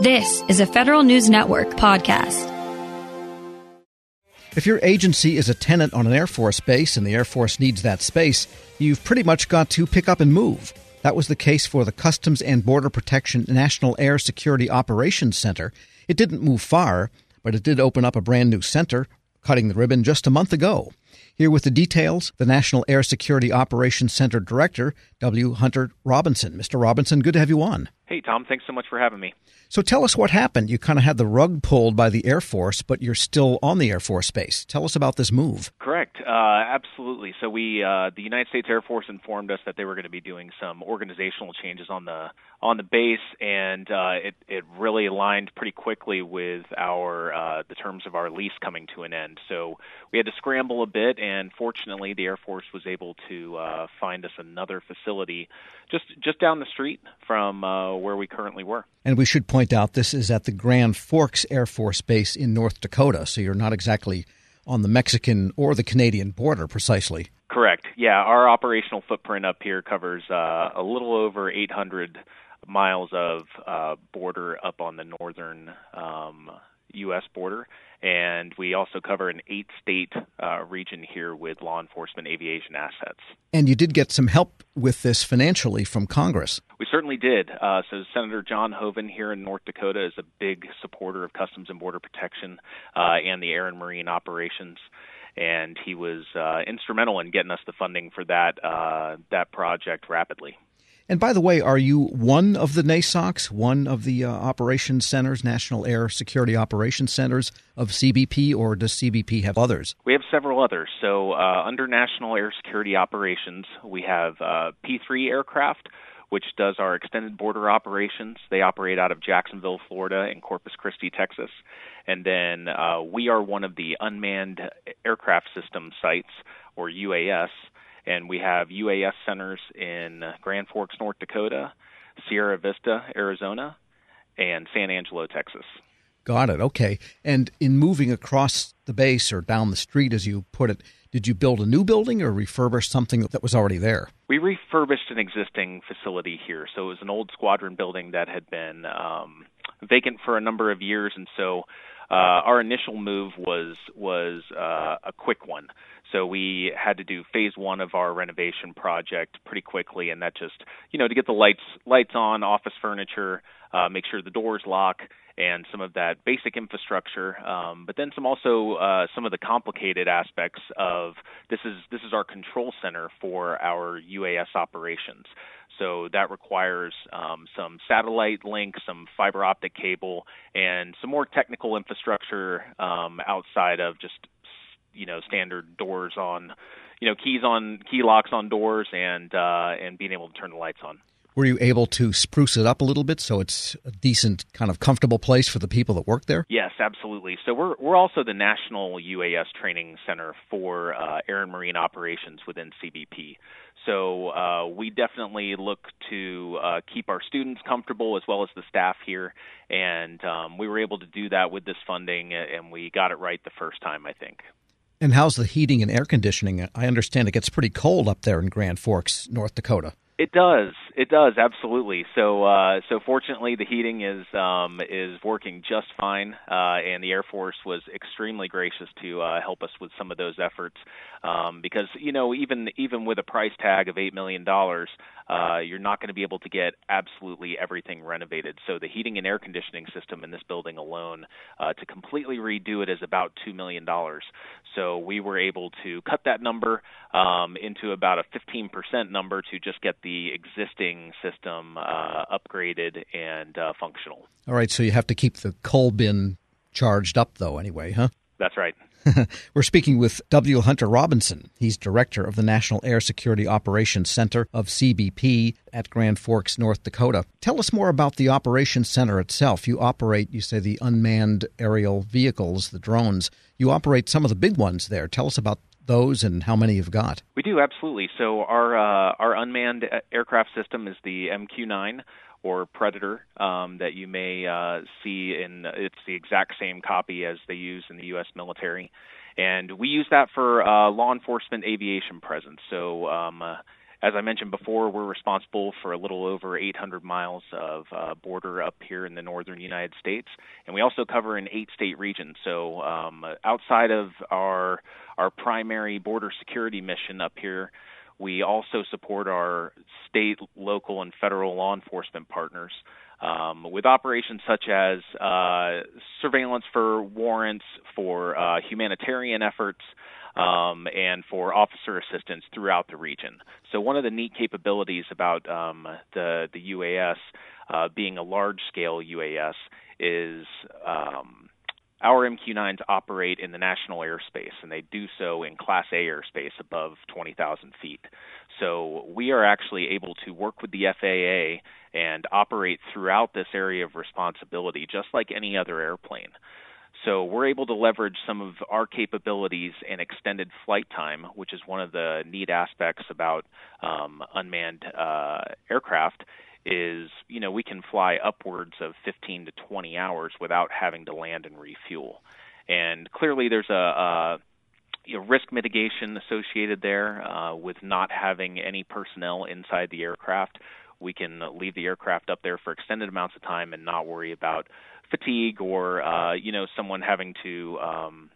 This is a Federal News Network podcast. If your agency is a tenant on an Air Force base and the Air Force needs that space, you've pretty much got to pick up and move. That was the case for the Customs and Border Protection National Air Security Operations Center. It didn't move far, but it did open up a brand new center, cutting the ribbon just a month ago. Here with the details, the National Air Security Operations Center Director, W. Hunter Robinson. Mr. Robinson, good to have you on. Hey, Tom, thanks so much for having me. So tell us what happened. You kind of had the rug pulled by the Air Force, but you're still on the Air Force base. Tell us about this move. Correct. Uh, absolutely. So we, uh, the United States Air Force, informed us that they were going to be doing some organizational changes on the on the base, and uh, it it really aligned pretty quickly with our uh, the terms of our lease coming to an end. So we had to scramble a bit, and fortunately, the Air Force was able to uh, find us another facility just just down the street from uh, where we currently were. And we should point out this is at the Grand Forks Air Force Base in North Dakota, so you're not exactly on the Mexican or the Canadian border precisely. Correct. Yeah, our operational footprint up here covers uh, a little over 800 miles of uh, border up on the northern um, U.S. border, and we also cover an eight state uh, region here with law enforcement aviation assets. And you did get some help with this financially from Congress. We certainly did. Uh, so, Senator John Hoeven here in North Dakota is a big supporter of Customs and Border Protection uh, and the Air and Marine operations. And he was uh, instrumental in getting us the funding for that uh, that project rapidly. And by the way, are you one of the NASOCs, one of the uh, operations centers, National Air Security Operations Centers of CBP, or does CBP have others? We have several others. So, uh, under National Air Security Operations, we have uh, P3 aircraft, which does our extended border operations. They operate out of Jacksonville, Florida, and Corpus Christi, Texas. And then uh, we are one of the unmanned aircraft system sites, or UAS and we have UAS centers in Grand Forks, North Dakota, Sierra Vista, Arizona, and San Angelo, Texas. Got it. Okay. And in moving across the base or down the street, as you put it, did you build a new building or refurbish something that was already there? We refurbished an existing facility here. So it was an old squadron building that had been um, vacant for a number of years, and so uh, our initial move was was uh, a quick one. So we had to do phase one of our renovation project pretty quickly, and that just you know to get the lights lights on, office furniture, uh, make sure the doors lock, and some of that basic infrastructure. Um, but then some also uh, some of the complicated aspects of this is this is our control center for our UAS operations. So that requires um, some satellite links, some fiber optic cable, and some more technical infrastructure um, outside of just you know standard doors on, you know keys on key locks on doors and uh, and being able to turn the lights on. Were you able to spruce it up a little bit so it's a decent, kind of comfortable place for the people that work there? Yes, absolutely. So we're we're also the national UAS training center for uh, air and marine operations within CBP. So uh, we definitely look to uh, keep our students comfortable as well as the staff here, and um, we were able to do that with this funding, and we got it right the first time, I think. And how's the heating and air conditioning? I understand it gets pretty cold up there in Grand Forks, North Dakota. It does. It does absolutely. So, uh, so fortunately, the heating is um, is working just fine, uh, and the Air Force was extremely gracious to uh, help us with some of those efforts. Um, because you know, even even with a price tag of eight million dollars, uh, you're not going to be able to get absolutely everything renovated. So, the heating and air conditioning system in this building alone, uh, to completely redo it, is about two million dollars. So, we were able to cut that number um, into about a 15% number to just get the the existing system uh, upgraded and uh, functional. All right, so you have to keep the coal bin charged up, though, anyway, huh? That's right. We're speaking with W. Hunter Robinson. He's director of the National Air Security Operations Center of CBP at Grand Forks, North Dakota. Tell us more about the operations center itself. You operate, you say, the unmanned aerial vehicles, the drones. You operate some of the big ones there. Tell us about those and how many you've got? We do absolutely. So our uh, our unmanned aircraft system is the MQ-9 or Predator um, that you may uh, see in. It's the exact same copy as they use in the U.S. military, and we use that for uh, law enforcement aviation presence. So. Um, as I mentioned before, we're responsible for a little over 800 miles of uh, border up here in the northern United States, and we also cover an eight-state region. So um, outside of our our primary border security mission up here, we also support our state, local, and federal law enforcement partners um, with operations such as uh, surveillance for warrants, for uh, humanitarian efforts, um, and for officer assistance throughout the region. So one of the neat capabilities about um, the the UAS uh, being a large scale UAS is um, our MQ-9s operate in the national airspace, and they do so in Class A airspace above 20,000 feet. So we are actually able to work with the FAA and operate throughout this area of responsibility, just like any other airplane. So we're able to leverage some of our capabilities and extended flight time, which is one of the neat aspects about um, unmanned uh, aircraft. Is you know we can fly upwards of 15 to 20 hours without having to land and refuel, and clearly there's a, a you know, risk mitigation associated there uh, with not having any personnel inside the aircraft. We can leave the aircraft up there for extended amounts of time and not worry about fatigue or uh, you know someone having to um,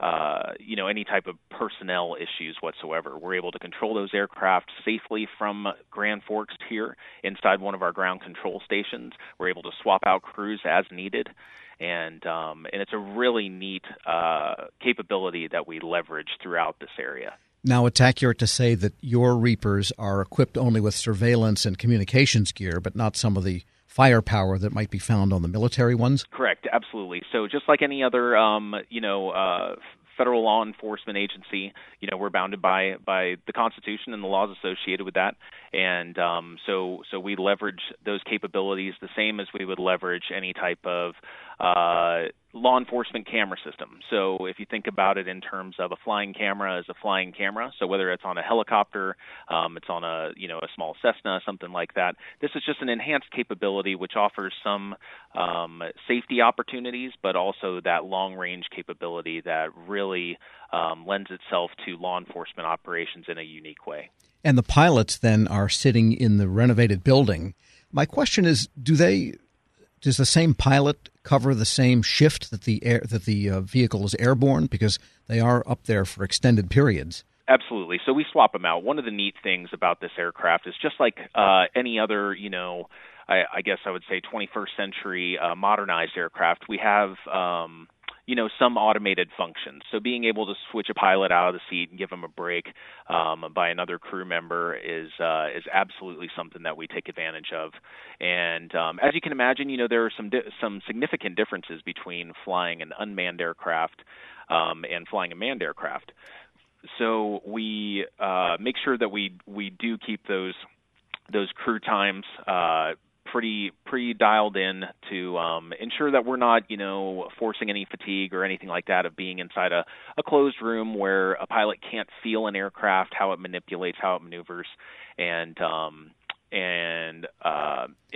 uh, you know any type of personnel issues whatsoever. We're able to control those aircraft safely from Grand Forks here inside one of our ground control stations. We're able to swap out crews as needed, and um, and it's a really neat uh, capability that we leverage throughout this area. Now, it's accurate to say that your Reapers are equipped only with surveillance and communications gear, but not some of the firepower that might be found on the military ones? Correct, absolutely. So just like any other, um, you know, uh, federal law enforcement agency, you know, we're bounded by by the Constitution and the laws associated with that, and um, so so we leverage those capabilities the same as we would leverage any type of uh, law enforcement camera system. So if you think about it in terms of a flying camera as a flying camera, so whether it's on a helicopter, um, it's on a you know a small Cessna, something like that. This is just an enhanced capability which offers some um, safety opportunities, but also that long range capability that really um, lends itself to law enforcement operations in a unique way. And the pilots then are sitting in the renovated building. My question is, do they does the same pilot cover the same shift that the air that the uh, vehicle is airborne because they are up there for extended periods? Absolutely. So we swap them out. One of the neat things about this aircraft is just like uh, any other, you know, I, I guess I would say 21st century uh, modernized aircraft. We have um, you know some automated functions. So being able to switch a pilot out of the seat and give them a break um, by another crew member is uh, is absolutely something that we take advantage of. And um, as you can imagine, you know there are some di- some significant differences between flying an unmanned aircraft um, and flying a manned aircraft. So we uh, make sure that we we do keep those those crew times uh, pretty pretty dialed in to um, ensure that we're not you know forcing any fatigue or anything like that of being inside a, a closed room where a pilot can't feel an aircraft, how it manipulates, how it maneuvers, and um,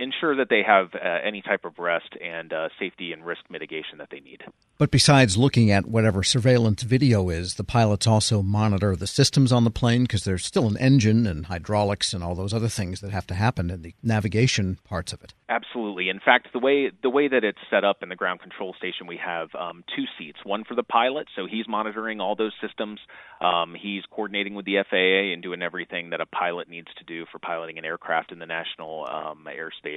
ensure that they have uh, any type of rest and uh, safety and risk mitigation that they need. But besides looking at whatever surveillance video is, the pilots also monitor the systems on the plane because there's still an engine and hydraulics and all those other things that have to happen in the navigation parts of it. Absolutely. In fact, the way the way that it's set up in the ground control station, we have um, two seats. One for the pilot, so he's monitoring all those systems. Um, he's coordinating with the FAA and doing everything that a pilot needs to do for piloting an aircraft in the national um, airspace.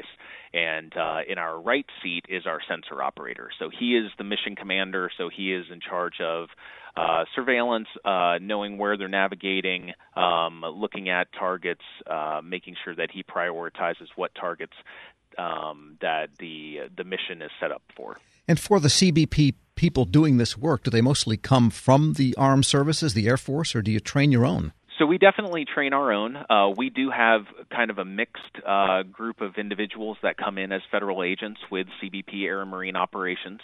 And uh, in our right seat is our sensor operator. So he is the mission commander. So he is in charge of uh, surveillance, uh, knowing where they're navigating, um, looking at targets, uh, making sure that he prioritizes what targets um, that the the mission is set up for. And for the CBP people doing this work, do they mostly come from the armed services, the Air Force, or do you train your own? So we definitely train our own. Uh, we do have kind of a mixed uh, group of individuals that come in as federal agents with CBP Air and Marine Operations.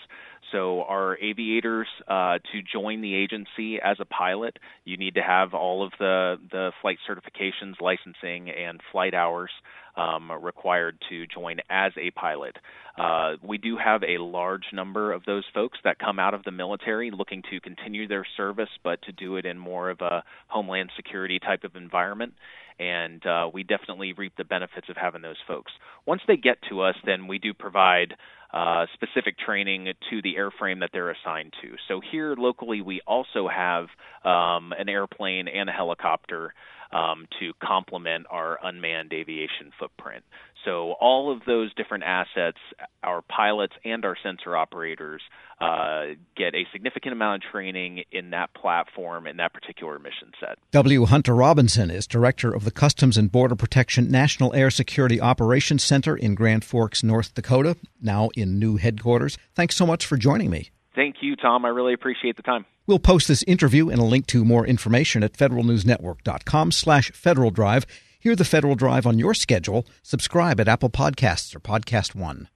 So our aviators uh, to join the agency as a pilot, you need to have all of the the flight certifications, licensing, and flight hours. Um, required to join as a pilot. Uh, we do have a large number of those folks that come out of the military looking to continue their service, but to do it in more of a homeland security type of environment. And uh, we definitely reap the benefits of having those folks. Once they get to us, then we do provide uh, specific training to the airframe that they're assigned to. So here locally, we also have um, an airplane and a helicopter um, to complement our unmanned aviation footprint. So all of those different assets, our pilots and our sensor operators uh, get a significant amount of training in that platform in that particular mission set. W. Hunter Robinson is director of the Customs and Border Protection National Air Security Operations Center in Grand Forks, North Dakota, now in new headquarters. Thanks so much for joining me. Thank you, Tom. I really appreciate the time. We'll post this interview and a link to more information at federalnewsnetwork.com slash Federal Drive. Hear the Federal Drive on your schedule. Subscribe at Apple Podcasts or Podcast One.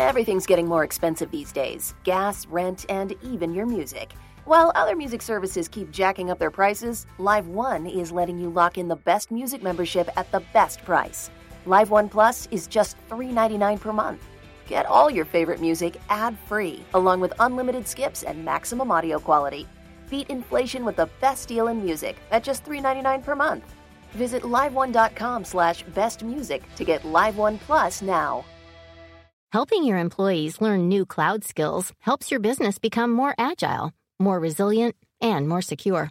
Everything's getting more expensive these days gas, rent, and even your music. While other music services keep jacking up their prices, Live One is letting you lock in the best music membership at the best price. Live One Plus is just $3.99 per month. Get all your favorite music ad free, along with unlimited skips and maximum audio quality. Beat inflation with the best deal in music at just $3.99 per month. Visit liveone.com slash bestmusic to get Live One Plus now. Helping your employees learn new cloud skills helps your business become more agile, more resilient, and more secure.